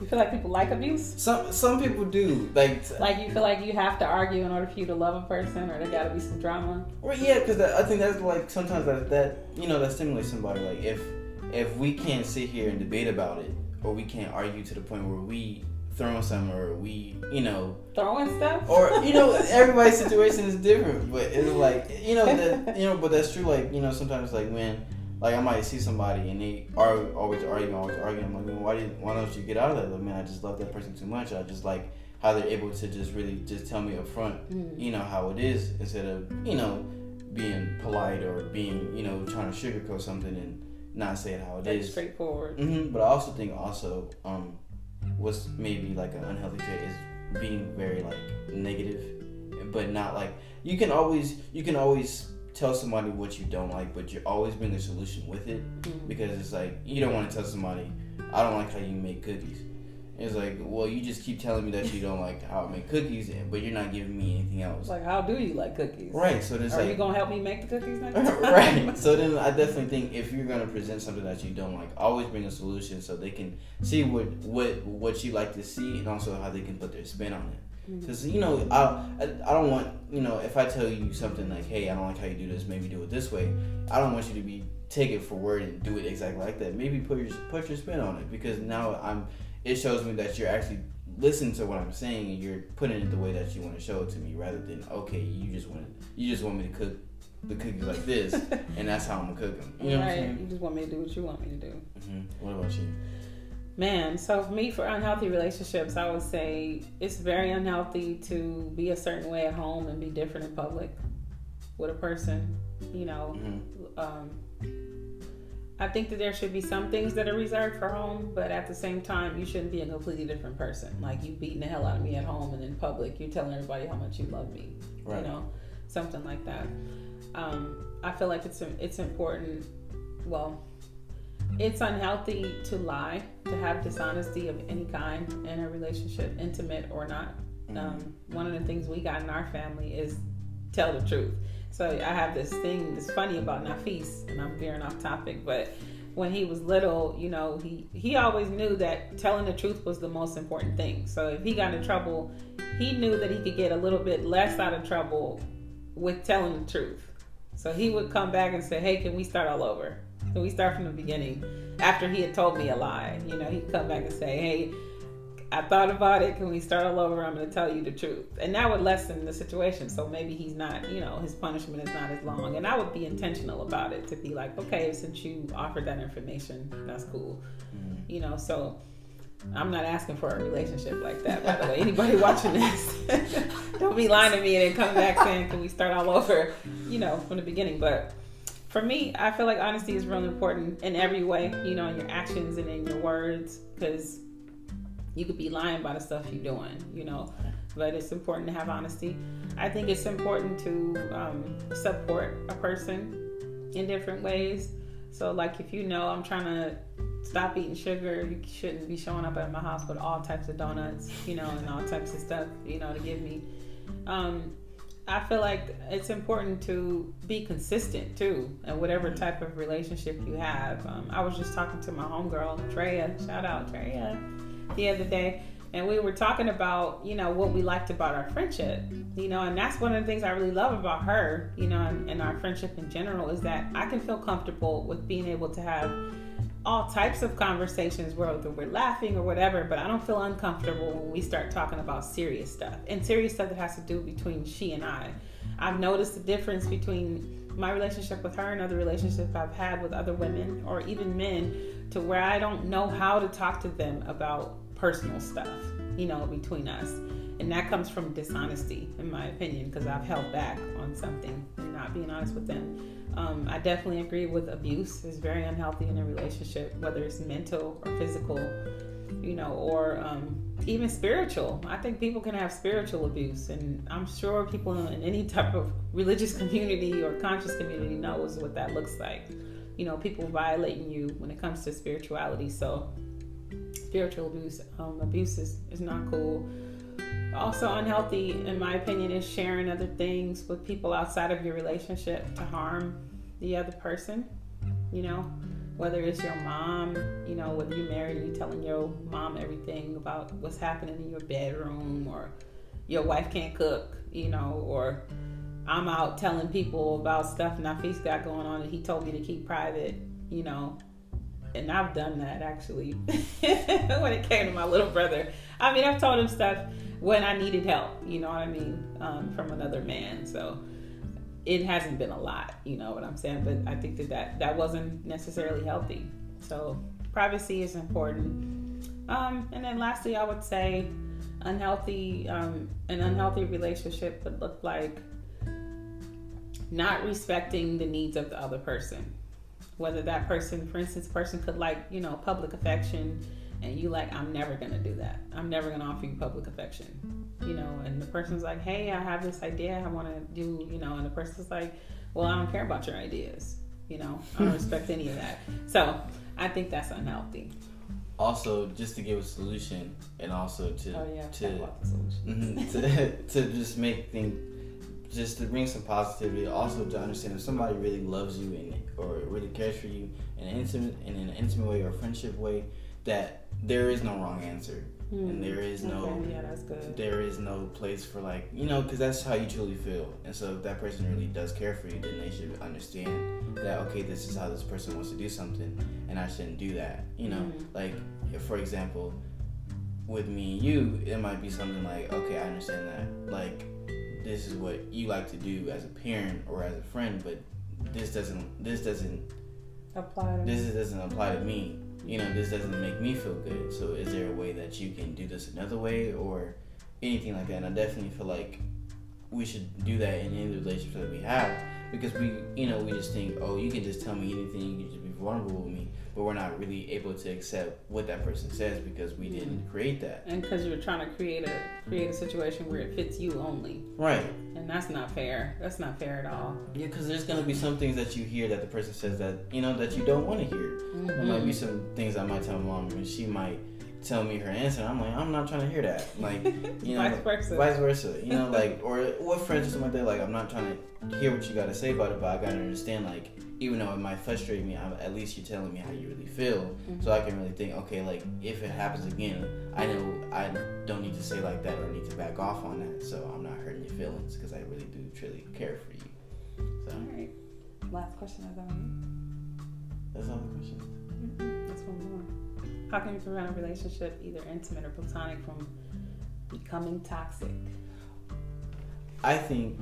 You feel like people like abuse? Some some people do like. Like you feel like you have to argue in order for you to love a person, or there got to be some drama. Well, yeah, because I think that's like sometimes that that you know that stimulates somebody. Like if if we can't sit here and debate about it, or we can't argue to the point where we throw some, or we you know, Throwing stuff. or you know, everybody's situation is different. But it's like you know that you know, but that's true. Like you know, sometimes like when like I might see somebody and they are always arguing, always arguing. I'm like, man, why did why don't you get out of that? Like, man, I just love that person too much. I just like how they're able to just really just tell me up front Mm. you know how it is instead of you know being polite or being you know trying to sugarcoat something and not say it how it Very is. straightforward. hmm But I also think also um what's maybe like an unhealthy trait is being very like negative, but not like you can always you can always tell somebody what you don't like, but you're always bring a solution with it Mm. because it's like you don't want to tell somebody I don't like how you make cookies. It's like, well, you just keep telling me that you don't like how I make cookies, but you're not giving me anything else. Like, how do you like cookies? Right. So there's Are like, you gonna help me make the cookies next time? right. So then I definitely think if you're gonna present something that you don't like, always bring a solution so they can see what what what you like to see and also how they can put their spin on it. Mm-hmm. Because you know, I, I I don't want you know if I tell you something like, hey, I don't like how you do this, maybe do it this way. I don't want you to be take it for word and do it exactly like that. Maybe put your put your spin on it because now I'm. It shows me that you're actually listening to what I'm saying and you're putting it the way that you want to show it to me, rather than okay, you just want you just want me to cook the cookies like this, and that's how I'm gonna cook them. You know what I'm right. saying? You just want me to do what you want me to do. hmm What about you? Man, so for me, for unhealthy relationships, I would say it's very unhealthy to be a certain way at home and be different in public with a person. You know, hmm um, I think that there should be some things that are reserved for home, but at the same time, you shouldn't be a completely different person. Like you beating the hell out of me at home and in public, you're telling everybody how much you love me. Right. You know, something like that. Um, I feel like it's it's important. Well, it's unhealthy to lie, to have dishonesty of any kind in a relationship, intimate or not. Um, one of the things we got in our family is tell the truth. So I have this thing that's funny about Nafis, and I'm veering off topic, but when he was little, you know, he he always knew that telling the truth was the most important thing. So if he got in trouble, he knew that he could get a little bit less out of trouble with telling the truth. So he would come back and say, "Hey, can we start all over? Can we start from the beginning?" After he had told me a lie, you know, he'd come back and say, "Hey, I thought about it. Can we start all over? I'm going to tell you the truth. And that would lessen the situation. So maybe he's not, you know, his punishment is not as long. And I would be intentional about it to be like, okay, since you offered that information, that's cool. Mhm. You know, so I'm not asking for a relationship like that, by the way. Anybody watching this, don't be lying to me and then come back saying, can we start all over, you know, from the beginning. But for me, I feel like honesty is real important in every way, you know, in your actions and in your words, because you could be lying about the stuff you're doing, you know. But it's important to have honesty. I think it's important to um, support a person in different ways. So, like, if you know I'm trying to stop eating sugar, you shouldn't be showing up at my house with all types of donuts, you know, and all types of stuff, you know, to give me. Um, I feel like it's important to be consistent too, and whatever type of relationship you have. Um, I was just talking to my homegirl, Treya. Shout out, Treya, the other day, and we were talking about you know what we liked about our friendship, you know, and that's one of the things I really love about her, you know, and, and our friendship in general is that I can feel comfortable with being able to have all types of conversations whether we're laughing or whatever, but I don't feel uncomfortable when we start talking about serious stuff and serious stuff that has to do between she and I. I've noticed the difference between my relationship with her and other relationships I've had with other women or even men to where I don't know how to talk to them about personal stuff, you know, between us. And that comes from dishonesty, in my opinion, because I've held back on something and not being honest with them. Um, I definitely agree with abuse is very unhealthy in a relationship, whether it's mental or physical, you know, or um, even spiritual. I think people can have spiritual abuse, and I'm sure people in any type of religious community or conscious community knows what that looks like. You know, people violating you when it comes to spirituality. So, spiritual abuse, um, abuse is, is not cool. Also, unhealthy, in my opinion, is sharing other things with people outside of your relationship to harm the other person. You know, whether it's your mom, you know, whether you're married you're telling your mom everything about what's happening in your bedroom, or your wife can't cook, you know, or I'm out telling people about stuff Nafis got going on and he told me to keep private, you know. And I've done that actually when it came to my little brother. I mean, I've told him stuff when I needed help, you know what I mean, um, from another man. So it hasn't been a lot, you know what I'm saying. But I think that that, that wasn't necessarily healthy. So privacy is important. Um, and then lastly, I would say unhealthy, um, an unhealthy relationship would look like not respecting the needs of the other person. Whether that person, for instance, person could like, you know, public affection and you like i'm never gonna do that. I'm never gonna offer you public affection. You know and the person's like hey i have this idea. I want to do you know and the person's like well i don't care about your ideas. You know i don't respect any of that. So i think that's unhealthy. Also just to give a solution and also to Oh yeah, to talk about the solution. To, to just make things just to bring some positivity also to understand if somebody really loves you and or really cares for you in an intimate in an intimate way or friendship way that there is no wrong answer and there is no Hmm. Okay, yeah, that's good. there is no place for like you know because that's how you truly feel and so if that person really does care for you then they should understand that okay this is how this person wants to do something and i shouldn't do that you know Mhm. like if, for example with me and you it might be something like okay i understand that like this is what you like to do as a parent or as a friend but this doesn't this doesn't Apply to this doesn't apply to me. You know, this doesn't make me feel good. So is there a way that you can do this another way or anything like that? And I definitely feel like we should do that in any relationship that we have because we, you know, we just think, oh, you can just tell me anything, you can just be vulnerable with me, but we're not really able to accept what that person says because we didn't mm. create that. and because you're trying to create a create a situation where it fits you only, Right. and that's not fair. That's not fair at all. Yeah, because there's gonna be some things that you hear that the person says that you know that you don't want to hear. There might be mm-hmm. some things I might tell my mom, and she might tell me her answer. I'm like, I'm not trying to hear that. Like, you know, Vice versa. vice versa. You know, like, or with friends or something like that. Like, I'm not trying to hear what you got to say about it, but I gotta understand. Like, even though it might frustrate me, I'm, at least you're telling me how you really feel, mm-hmm. so I can really think, okay, like if it happens again, I know I don't need to say like that or need to back off on that. So I'm not hurting your feelings because I really do truly care for you. So All right. Last question is on that's all the questions. you. That's one more. How can you prevent a relationship, either intimate or platonic, from becoming toxic? I think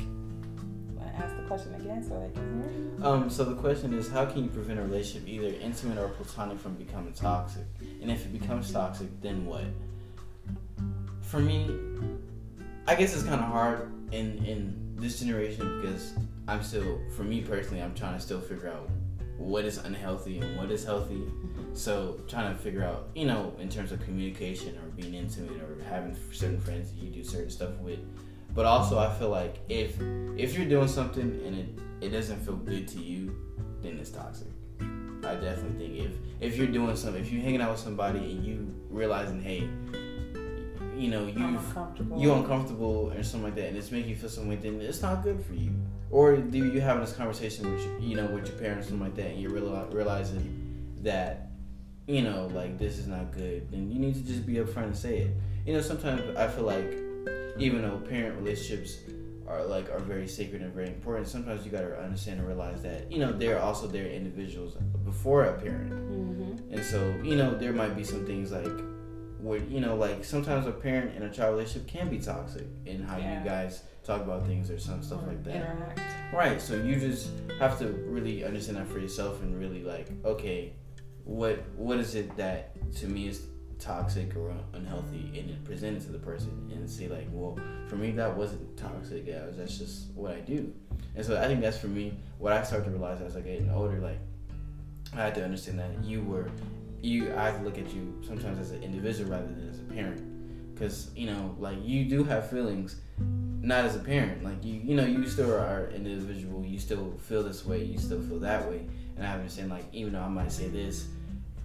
Want to ask the question again so they can hear? Um, so the question is, how can you prevent a relationship, either intimate or platonic, from becoming toxic? And if it becomes toxic, then what? For me, I guess it's kind of hard in in this generation because I'm still, for me personally, I'm trying to still figure out what is unhealthy and what is healthy. So trying to figure out, you know, in terms of communication or being intimate or having certain friends that you do certain stuff with. But also, I feel like if if you're doing something and it it doesn't feel good to you, then it's toxic. I definitely think if if you're doing something, if you're hanging out with somebody and you realizing, hey, you know, you uncomfortable. you uncomfortable or something like that, and it's making you feel some way, then it's not good for you. Or do you having this conversation with your, you know with your parents something like that, and you're reali- realizing that you know like this is not good, then you need to just be upfront and say it. You know, sometimes I feel like even though parent relationships are like are very sacred and very important, sometimes you gotta understand and realize that you know they're also their individuals before a parent. Mm-hmm. And so, you know, there might be some things like where, you know, like sometimes a parent and a child relationship can be toxic in how Yeah. you guys talk about things or some stuff like that. Interact. Right. So you just have to really understand that for yourself and really like, okay, what what is it that to me is toxic or unhealthy and it to the person and say like, well, for me that wasn't toxic, yeah, that's just what I do. And so I think that's for me what I started to realize as I getting older, like I had to understand that you were you I had to look at you sometimes as an individual rather than as a parent. Cause you know, like you do have feelings, not as a parent. Like you, you know, you still are an individual. You still feel this way. You still feel that way. And I understand, like, even though I might say this,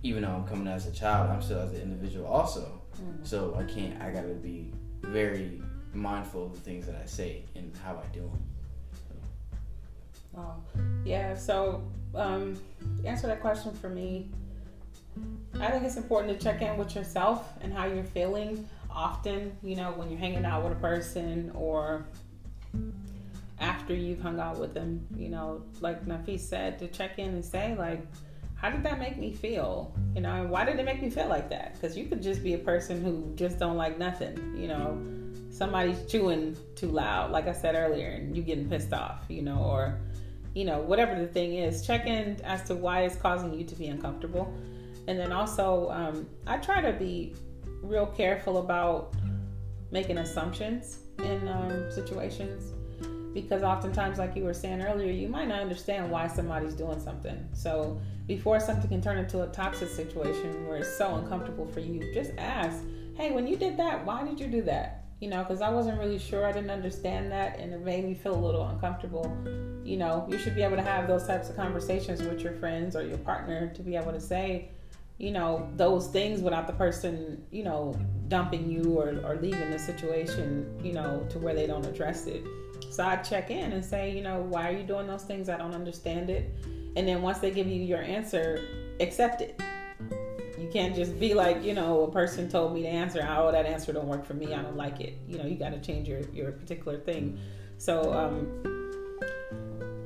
even though I'm coming as a child, I'm still as an individual also. Mhm. So I can't. I gotta be very mindful of the things that I say and how I do them. Oh, yeah. So, um, answer that question for me, I think it's important to check in with yourself and how you're feeling. Often, you know, when you're hanging out with a person or after you've hung out with them, you know, like Nafis said, to check in and say, like, how did that make me feel? You know, why did it make me feel like that? Because you could just be a person who just don't like nothing. You know, somebody's chewing too loud, like I said earlier, and you getting pissed off. You know, or you know, whatever the thing is, check in as to why it's causing you to be uncomfortable. And then also, um, I try to be real careful about making assumptions in um, situations because oftentimes, like you were saying earlier, you might not understand why somebody's doing something. So, before something can turn into a toxic situation where it's so uncomfortable for you, just ask, hey, when you did that, why did you do that? You know, because I wasn't really sure, I didn't understand that, and it made me feel a little uncomfortable. You know, you should be able to have those types of conversations with your friends or your partner to be able to say, you know, those things without the person, you know, dumping you or, or leaving the situation, you know, to where they don't address it. So I check in and say, you know, why are you doing those things? I don't understand it. And then once they give you your answer, accept it. You can't just be like, you know, a person told me to answer, oh, that answer don't work for me. I don't like it. You know, you got to change your, your particular thing. So, um,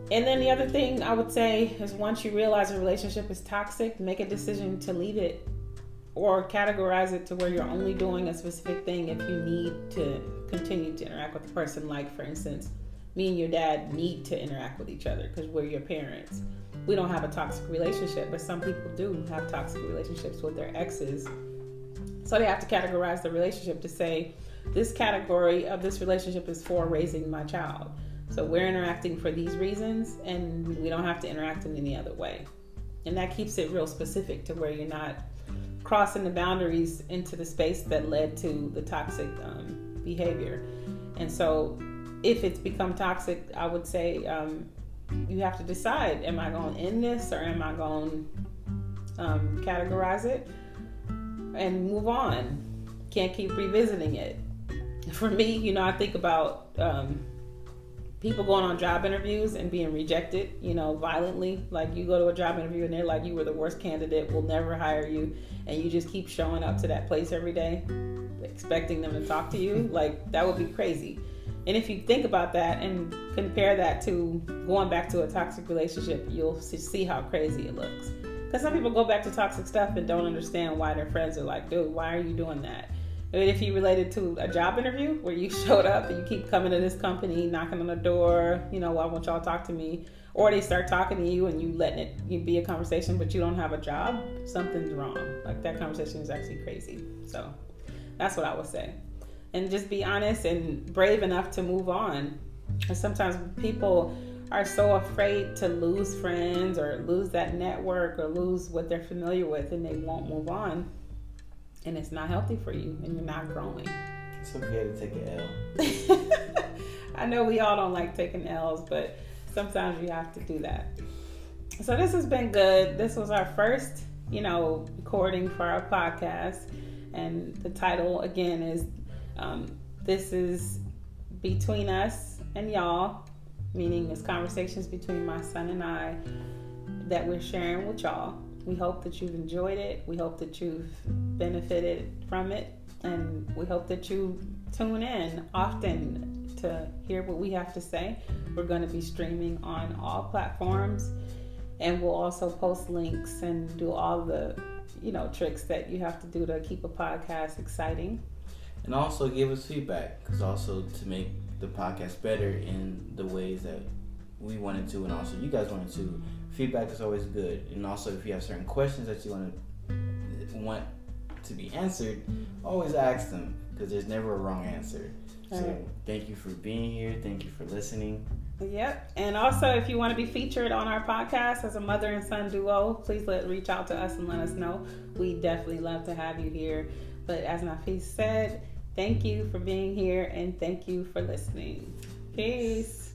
and then the other thing I would say is once you realize a relationship is toxic, make a decision to leave it or categorize it to where you're only doing a specific thing if you need to continue to interact with the person. Like, for instance, me and your dad need to interact with each other because we're your parents. We don't have a toxic relationship, but some people do have toxic relationships with their exes. So they have to categorize the relationship to say, this category of this relationship is for raising my child so we're interacting for these reasons, and we don't have to interact in any other way. And that keeps it real specific to where you're not crossing the boundaries into the space that led to the toxic um, behavior. And so, if it's become toxic, I would say um, you have to decide: Am I going to end this, or am I going to um, categorize it and move on? Can't keep revisiting it. For me, you know, I think about um, people going on job interviews and being rejected, you know, violently. Like you go to a job interview and they're like, you were the worst candidate, we'll never hire you. And you just keep showing up to that place every day, expecting them to talk to you. Like that would be crazy. And if you think about that and compare that to going back to a toxic relationship, you'll see how crazy it looks. Because some people go back to toxic stuff and don't understand why their friends are like, dude, why are you doing that? I mean, if you related to a job interview where you showed up and you keep coming to this company, knocking on the door, you know, why won't y'all talk to me? Or they start talking to you and you letting it be a conversation, but you don't have a job, something's wrong. Like that conversation is actually crazy. So that's what I would say. And just be honest and brave enough to move on. And sometimes people are so afraid to lose friends or lose that network or lose what they're familiar with and they won't move on and it's not healthy for you and you're not growing. It's okay to take an L. I know we all don't like taking L's, but sometimes you have to do that. So this has been good. This was our first, you know, recording for our podcast, and the title again is um, "This is between us and y'all," meaning it's conversations between my son and I that we're sharing with y'all. We hope that you've enjoyed it. We hope that you've benefited from it. And we hope that you tune in often to hear what we have to say. We're going to be streaming on all platforms. And we'll also post links and do all the, you know, tricks that you have to do to keep a podcast exciting. And also give us feedback, because also to make the podcast better in the ways that we wanted to, and also you guys wanted to feedback is always good. And also, if you have certain questions that you want to want to be answered, always ask them because there's never a wrong answer. So right. thank you for being here. Thank you for listening. Yep. And also, if you want to be featured on our podcast as a mother and son duo, please let reach out to us and let us know. We definitely love to have you here. But as Nafis said, thank you for being here and thank you for listening. Peace.